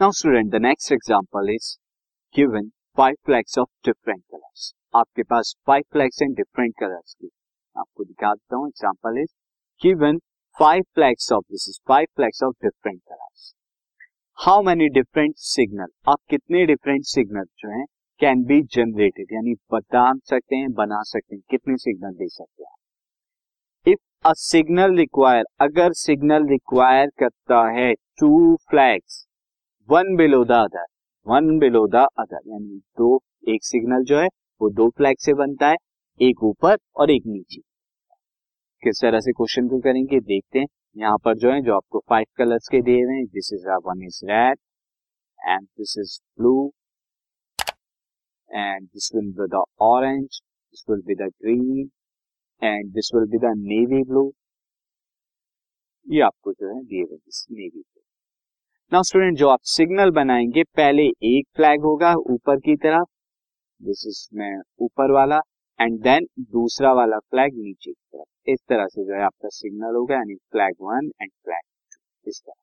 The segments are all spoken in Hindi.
Now student the next example is given five flags of different colours आपके पास five flags and different colours की। आपको दिखा देता हूँ example is given five flags of this is five flags of different colours how many different signal आप कितने डिफरेंट सिग्नल जो हैं कैन बी जनरेटेड यानी बता सकते हैं, बना सकते हैं, कितने सिग्नल दे सकते हैं इफ़ अ सिग्नल रिक्वायर अगर सिग्नल रिक्वायर करता है two flags one below the other, one below the other, यानी दो एक सिग्नल जो है, वो दो फ्लैग से बनता है, एक ऊपर और एक नीचे। किस तरह से क्वेश्चन को करेंगे, देखते हैं। यहाँ पर जो है, जो आपको फाइव कलर्स के दिए हुए this is one is red and this is blue and this will be the orange this will be the green and this will be the navy blue ये आपको जो है, दिए हुए नेवी ब्लू नाउ स्टूडेंट जो आप सिग्नल बनाएँगे, पहले एक फ्लैग होगा ऊपर की तरफ़। दिस इज़ में ऊपर वाला एंड देन दूसरा वाला फ्लैग नीचे की तरफ़। इस तरह से जो है आपका सिग्नल होगा, यानी flag one and flag two इस तरह।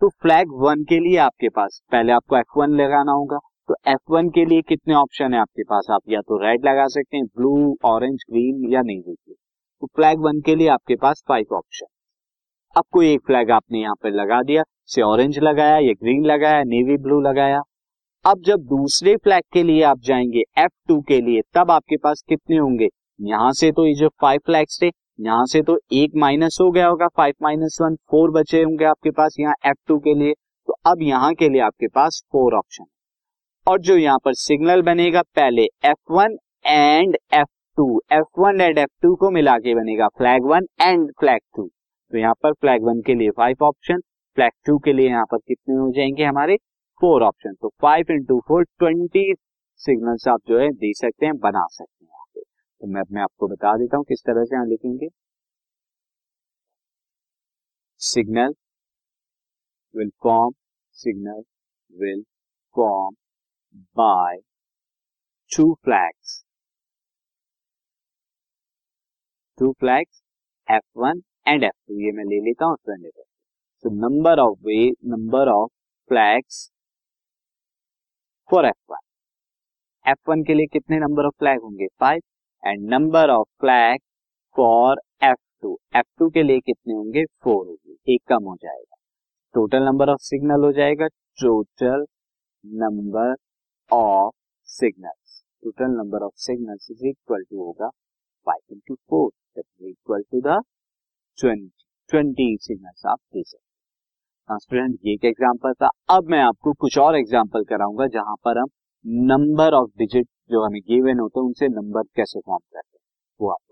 तो फ्लैग वन के लिए आपके पास, पहले आपको एफ़ वन लगाना होगा। तो एफ़ वन के लिए कितने ऑप्शन है आपके पास? आप या तो रेड लगा सकते हैं ब्लू ऑरेंज ग्रीन या ब्लू तो फ्लैग वन के लिए आपके पास फाइव ऑप्शन अब कोई एक फ्लैग आपने यहाँ पर लगा दिया से ऑरेंज लगाया, या ग्रीन लगाया नेवी ब्लू लगाया। अब जब दूसरे फ्लैग के लिए आप जाएँगे एफ़ टू के लिए, तब आपके पास कितने होंगे? यहाँ से तो ये जो फाइव फ्लैग्स थे, यहाँ से तो एक माइनस हो गया होगा फाइव माइनस वन फोर बचे होंगे आपके पास यहाँ एफ़ टू के लिए। तो अब यहाँ के लिए आपके पास फोर ऑप्शन और जो यहाँ पर सिग्नल बनेगा, पहले F one and F two F one and F two को मिला के बनेगा flag one and flag two तो यहाँ पर फ्लैग वन के लिए फाइव ऑप्शन फ्लैग टू के लिए यहाँ पर कितने हो जाएँगे हमारे? फोर ऑप्शन तो five into four twenty signals आप जो है दे सकते हैं, बना सकते हैं पे। तो मैं मैं आपको बता देता हूँ किस तरह से यहाँ लिखेंगे। Signal will form signal will form by two flags two flags F one and F two ये मैं ले लेता हूँ twenty So number of way, number of flags for F1. F1 के लिए कितने नंबर ऑफ़ फ्लैग होंगे? Five and number of flag for F2. F2 के लिए कितने होंगे? फोर होंगे. एक कम हो जाएगा. टोटल नंबर ऑफ़ सिग्नल हो जाएगा. Total number of signals total number of signals is equal to होगा five into four equal to the twenty signals आप दे सकते स्टूडेंट ये एक एग्ज़ाम्पल था। अब मैं आपको कुछ और एग्ज़ाम्पल कराऊँगा जहाँ पर हम नंबर ऑफ़ डिजिट जो हमें गिवन होते हैं, उनसे नंबर कैसे फॉर्म करते हैं, वो आपको